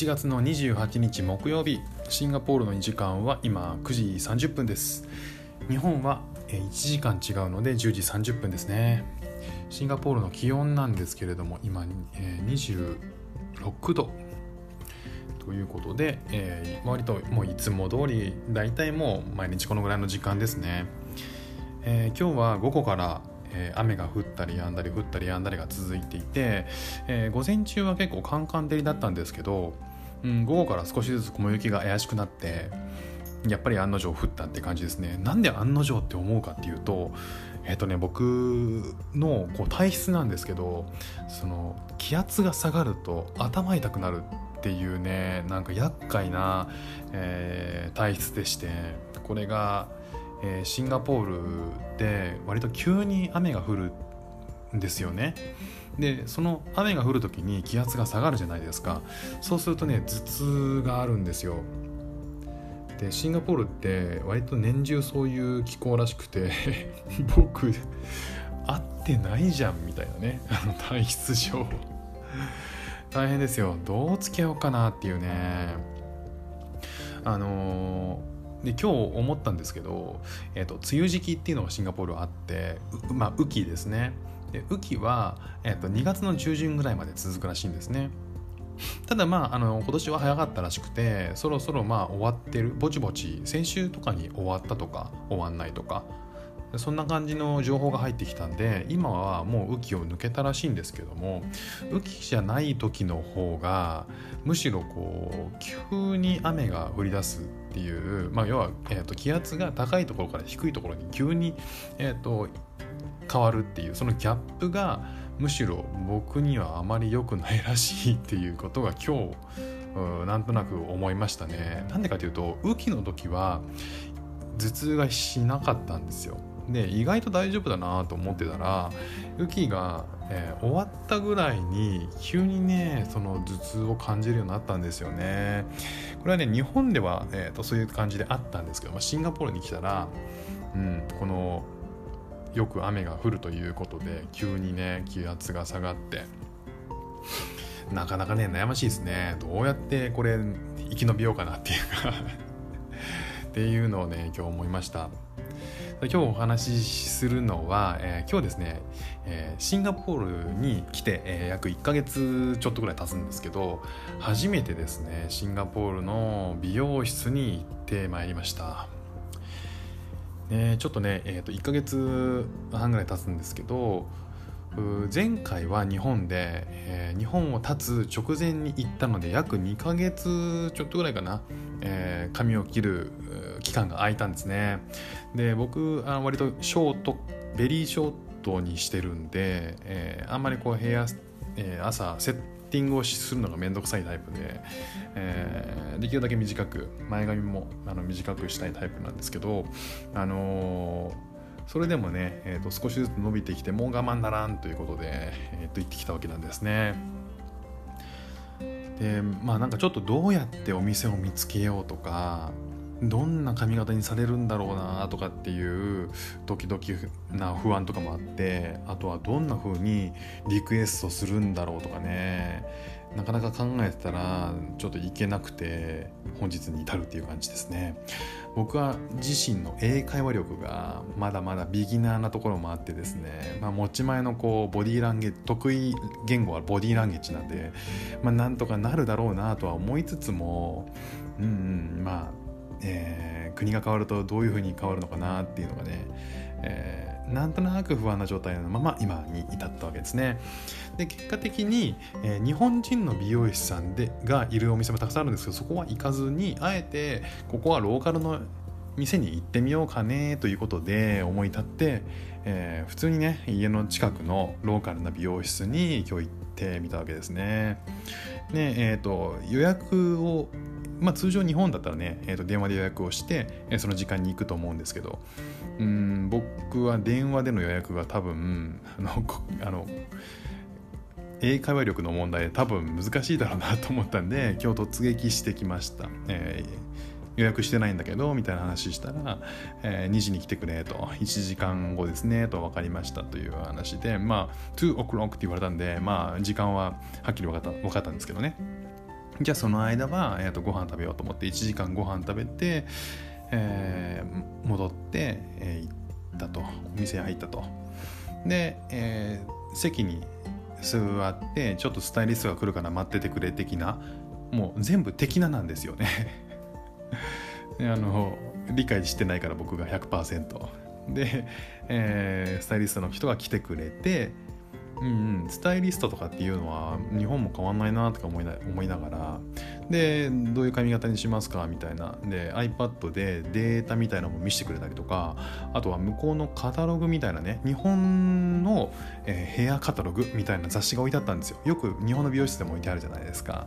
1月の28日木曜日シンガポールの2時間は今9時30分です。日本は1時間違うので10時30分ですね。シンガポールの気温なんですけれども今26度。ということで、えー、割ともういつも通り大体もう毎日このぐらいの時間ですね、えー、今日は午後からえ、雨が降ったりやんだり降ったりやんだりが続いていて、えー、午前中は結構カンカン照りだったんですけど、うん、午後から少しずつ雲行きが怪しくなってやっぱり案の定降ったって感じですねなんで案の定って思うかっていうとえっ、ー、とね僕のこう体質なんですけどその気圧が下がると頭痛くなるっていうねなんか厄介な、えー、体質でしてこれがえー、シンガポールで割と急に雨が降るんですよね。でその雨が降る時に気圧が下がるじゃないですか。そうするとね頭痛があるんですよ。でシンガポールって割と年中そういう気候らしくて 僕合ってないじゃんみたいなね。あの体質上。大変ですよ。どう付き合おうかなっていうね。あのーで今日思ったんですけど、えーと、梅雨時期っていうのがシンガポールあってまあ雨季ですね。で雨季は、えーと、2月の中旬ぐらいまで続くらしいんですね。ただまああの今年は早かったらしくてそろそろまあ終わってるぼちぼち先週とかに終わったとか終わんないとか。そんな感じの情報が入ってきたんで今はもう雨季を抜けたらしいんですけども雨季じゃない時の方がむしろこう急に雨が降り出すっていう、まあ、要は、えーと、気圧が高いところから低いところに急に、えーと、変わるっていうそのギャップがむしろ僕にはあまり良くないらしいっていうことが今日なんとなく思いましたね。なんでかというと雨季の時は頭痛がしなかったんですよ。で意外と大丈夫だなと思ってたら雨季が、えー、終わったぐらいに急にねその頭痛を感じるようになったんですよねこれはね日本では、えーと、そういう感じであったんですけど、まあ、シンガポールに来たら、うん、このよく雨が降るということで急にね気圧が下がって。なかなかね悩ましいですね。どうやってこれ生き延びようかなっていうか。っていうのをね今日思いました。今日お話しするのは、えー、今日ですね、えー、シンガポールに来て、えー、約1ヶ月ちょっとぐらい経つんですけど初めてですねシンガポールの美容室に行ってまいりました。ちょっとね、えー、と1ヶ月半ぐらい経つんですけど前回は日本で、えー、日本を立つ直前に行ったので約2ヶ月ちょっとぐらいかな、えー、髪を切る期間が空いたんですね。で僕あ割とショートベリーショートにしてるんで、えー、あんまりこう部屋、えー、朝セッティングをするのがめんどくさいタイプで、えー、できるだけ短く前髪もあの短くしたいタイプなんですけどあのーそれでもね、えー、と少しずつ伸びてきてもう我慢ならんということで、えー、と言ってきたわけなんですね。でまあなんかちょっとどうやってお店を見つけようとかどんな髪型にされるんだろうなとかっていうドキドキな不安とかもあってあとはどんな風にリクエストするんだろうとかね。なかなか考えてたらちょっといけなくて本日に至るっていう感じですね。僕は自身の英会話力がまだまだビギナーなところもあってですね、まあ、持ち前のこうボディーランゲージ得意言語はボディーランゲージなんで、まあ、なんとかなるだろうなとは思いつつもうんうんまあえー、国が変わるとどういうふうに変わるのかなっていうのがね、えー、なんとなく不安な状態のまま今に至ったわけですね。で結果的に、えー、日本人の美容師さんでがいるお店もたくさんあるんですけどそこは行かずにあえてここはローカルの店に行ってみようかねということで思い立って、えー、普通にね家の近くのローカルな美容室に今日行ってみたわけですね。で、えーと予約をまあ、通常日本だったらね、えー、と電話で予約をして、えー、その時間に行くと思うんですけどうん僕は電話での予約が多分あのあの英会話力の問題で多分難しいだろうなと思ったんで今日突撃してきました、えー、予約してないんだけどみたいな話したら、えー、2時に来てくれと。1時間後ですねと分かりましたという話でまあ2 o'clock って言われたんでまあ時間ははっきり分かった分かったんですけどね。じゃあその間は、えー、とご飯食べようと思って1時間ご飯食べて、えー、戻って、えー、行ったと。お店に入ったと。で、えー、席に座ってちょっとスタイリストが来るから待っててくれ的なもう全部的ななんですよね。あの理解してないから僕が100%で、えー、スタイリストの人が来てくれてうん、スタイリストとかっていうのは日本も変わんないなとか思いな思いながらでどういう髪型にしますかみたいな。で iPad でデータみたいなのも見せてくれたりとかあとは向こうのカタログみたいなね日本の、えー、ヘアカタログみたいな雑誌が置いてあったんですよ。よく日本の美容室でも置いてあるじゃないですか。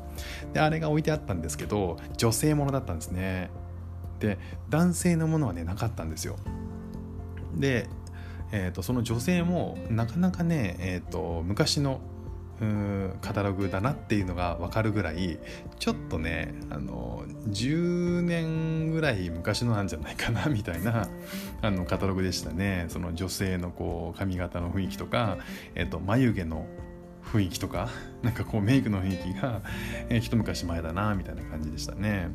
であれが置いてあったんですけど女性ものだったんですね。で男性のものはねなかったんですよ。でえーと、その女性もなかなかね、えーと、昔のカタログだなっていうのが分かるぐらいちょっとねあの10年ぐらい昔のなんじゃないかな みたいなあのカタログでしたね。その女性のこう髪型の雰囲気とか、えーと、眉毛の雰囲気とか なんかこうメイクの雰囲気が、えー、一昔前だなみたいな感じでしたね。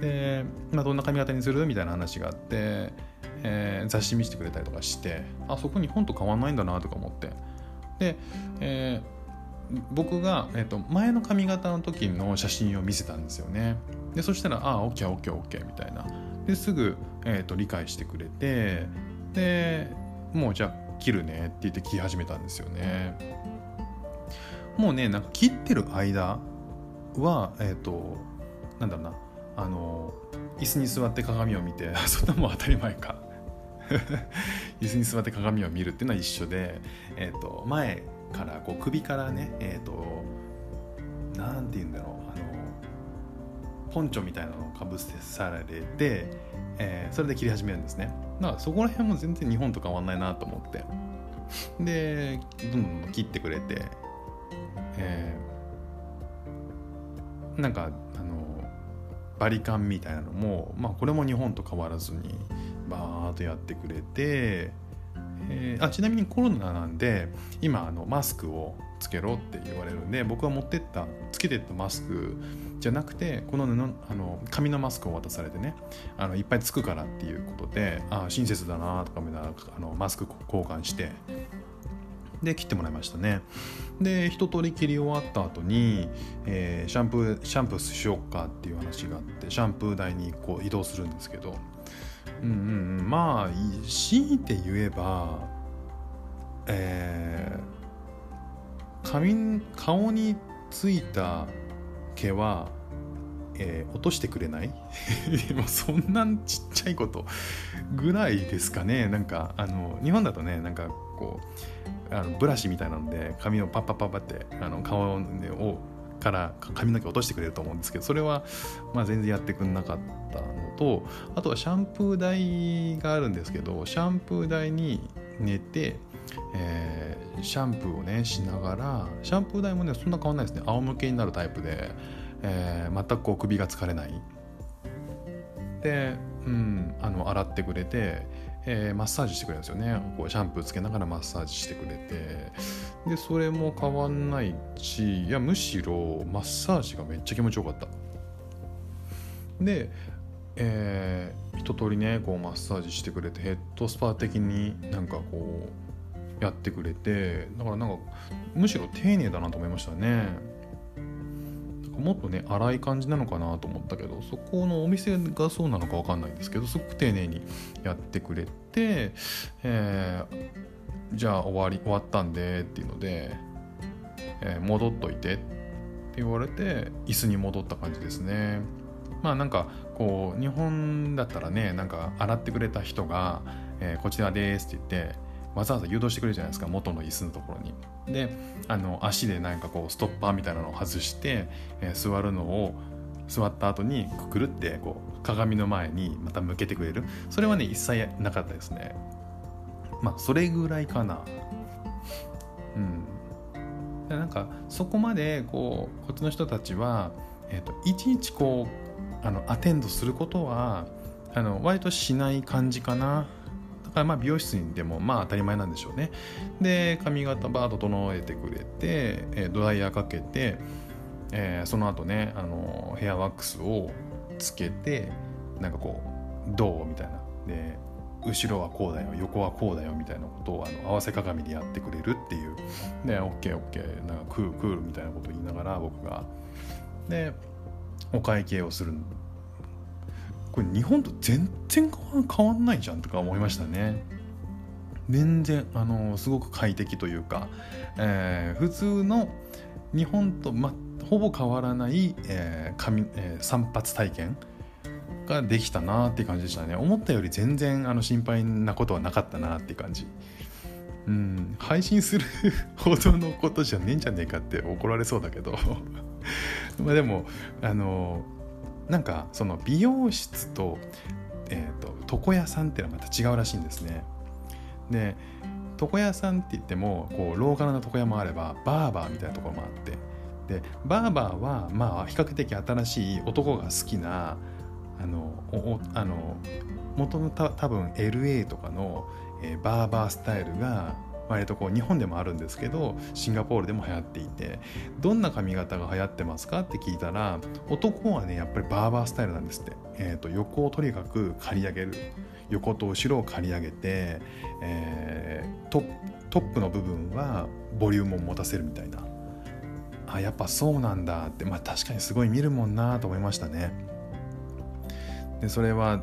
で、まあ、どんな髪型にする？みたいな話があってえー、雑誌見せてくれたりとかしてあそこ日本と変わんないんだなとか思って。で、えー、僕が、えーと、前の髪型の時の写真を見せたんですよね。でそしたら「ああ OKOKOK」みたいな。ですぐ、えーと、理解してくれてでもうじゃあ切るねって言って切り始めたんですよね。もうねなんか切ってる間はえっ、ー、となんだろうな。あの椅子に座って鏡を見て そんなもん当たり前か。椅子に座って鏡を見るっていうのは一緒で、えーと、前からこう首からねえっ、ー、と何て言うんだろうあのポンチョみたいなのをかぶせされて、えー、それで切り始めるんですね。だからそこら辺も全然日本と変わんないなと思って。でどんどん切ってくれて、えー、なんかあのバリカンみたいなのも、まあ、これも日本と変わらずにバーッとやってくれて、えー、あちなみにコロナなんで今あのマスクをつけろって言われるんで僕は持ってったつけてったマスクじゃなくてこの布あの紙のマスクを渡されてねあのいっぱいつくからっていうことであ親切だなとかみたいなあのマスク交換してで切ってもらいましたね。で一通り切り終わった後に、えー、シャンプーシャンプーしよっかっていう話があってシャンプー台にこう移動するんですけどうんうんうん。まあ強いて言えばえー、髪顔についた毛は、えー、落としてくれない？そんなちっちゃいことぐらいですかね。なんかあの日本だとねなんかこうあのブラシみたいなので髪をパッパッパッパってあの顔をから髪の毛落としてくれると思うんですけどそれはまあ全然やってくんなかったのとあとはシャンプー台があるんですけどシャンプー台に寝て、えー、シャンプーをねしながらシャンプー台もねそんな変わんないですね。仰向けになるタイプで、えー、全くこう首が疲れない。で、うん、あの洗ってくれてえー、マッサージしてくれるんですよね。こうシャンプーつけながらマッサージしてくれて。でそれも変わんないしいやむしろマッサージがめっちゃ気持ちよかった。で、えー、一通りねこうマッサージしてくれてヘッドスパ的になんかこうやってくれて。だからなんかむしろ丁寧だなと思いましたね。もっとね荒い感じなのかなと思ったけどそこのお店がそうなのか分かんないんですけどすごく丁寧にやってくれて、えー、じゃあ終わり終わったんでっていうので、えー、戻っといてって言われて椅子に戻った感じですね。まあなんかこう日本だったらねなんか洗ってくれた人が、えー、こちらですって言ってわざわざ誘導してくれるじゃないですか元の椅子のところに。であの足でなんかこうストッパーみたいなのを外して、えー、座るのを座った後にくるってこう鏡の前にまた向けてくれる。それはね一切なかったですね。まあそれぐらいかな。うん。なんかそこまでこうこっちの人たちは、えーと、いちいちこうあのアテンドすることはあの割としない感じかな。まあ美容室にでもまあ当たり前なんでしょうね。で髪型バー整えてくれて、えドライヤーかけて、えー、その後ねあのヘアワックスをつけてなんかこう「どう?」みたいな。で後ろはこうだよ横はこうだよみたいなことをあの合わせ鏡でやってくれるっていう。で OKOK なんかクールクールみたいなことを言いながら僕が。でお会計をするんこれ日本と全然変わんないじゃんとか思いましたね。全然あのすごく快適というか、えー、普通の日本と、ま、ほぼ変わらない、えー髪えー、散髪体験ができたなって感じでしたね。思ったより全然あの心配なことはなかったなって感じ。うん配信するほどのことじゃねえんじゃねえかって怒られそうだけど。まあでもあのなんかその美容室と,、えーと、床屋さんっていうのはまた違うらしいんですね。で床屋さんって言ってもこうローカルな床屋もあればバーバーみたいなところもあって。でバーバーはまあ比較的新しい男が好きなあのおあの元のた多分 LA とかの、えー、バーバースタイルが割とこう日本でもあるんですけどシンガポールでも流行っていてどんな髪型が流行ってますかって聞いたら男はねやっぱりバーバースタイルなんですって、えーと、横をとにかく刈り上げる。横と後ろを刈り上げて、えー、トトップの部分はボリュームを持たせるみたいな。あやっぱそうなんだって。まあ確かにすごい見るもんなと思いましたね。でそれは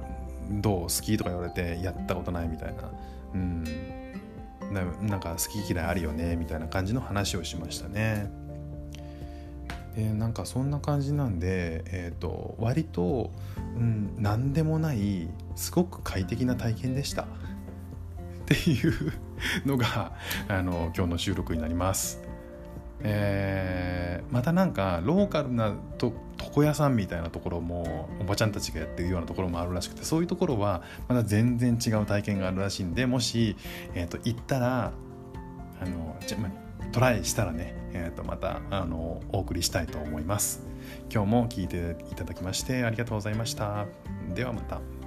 どう？好きとか言われてやったことないみたいな。うん。なんか好き嫌いあるよねみたいな感じの話をしましたね。でなんかそんな感じなんで、えーと、割と、うん、何でもないすごく快適な体験でした っていうのがあの今日の収録になります。えー、またなんかローカルなと床屋さんみたいなところもおばちゃんたちがやってるようなところもあるらしくてそういうところはまだ全然違う体験があるらしいんでもし、えーと、行ったらあのじゃ、まトライしたらね、えー、とまたあのお送りしたいと思います。今日も聞いていただきましてありがとうございました。ではまた。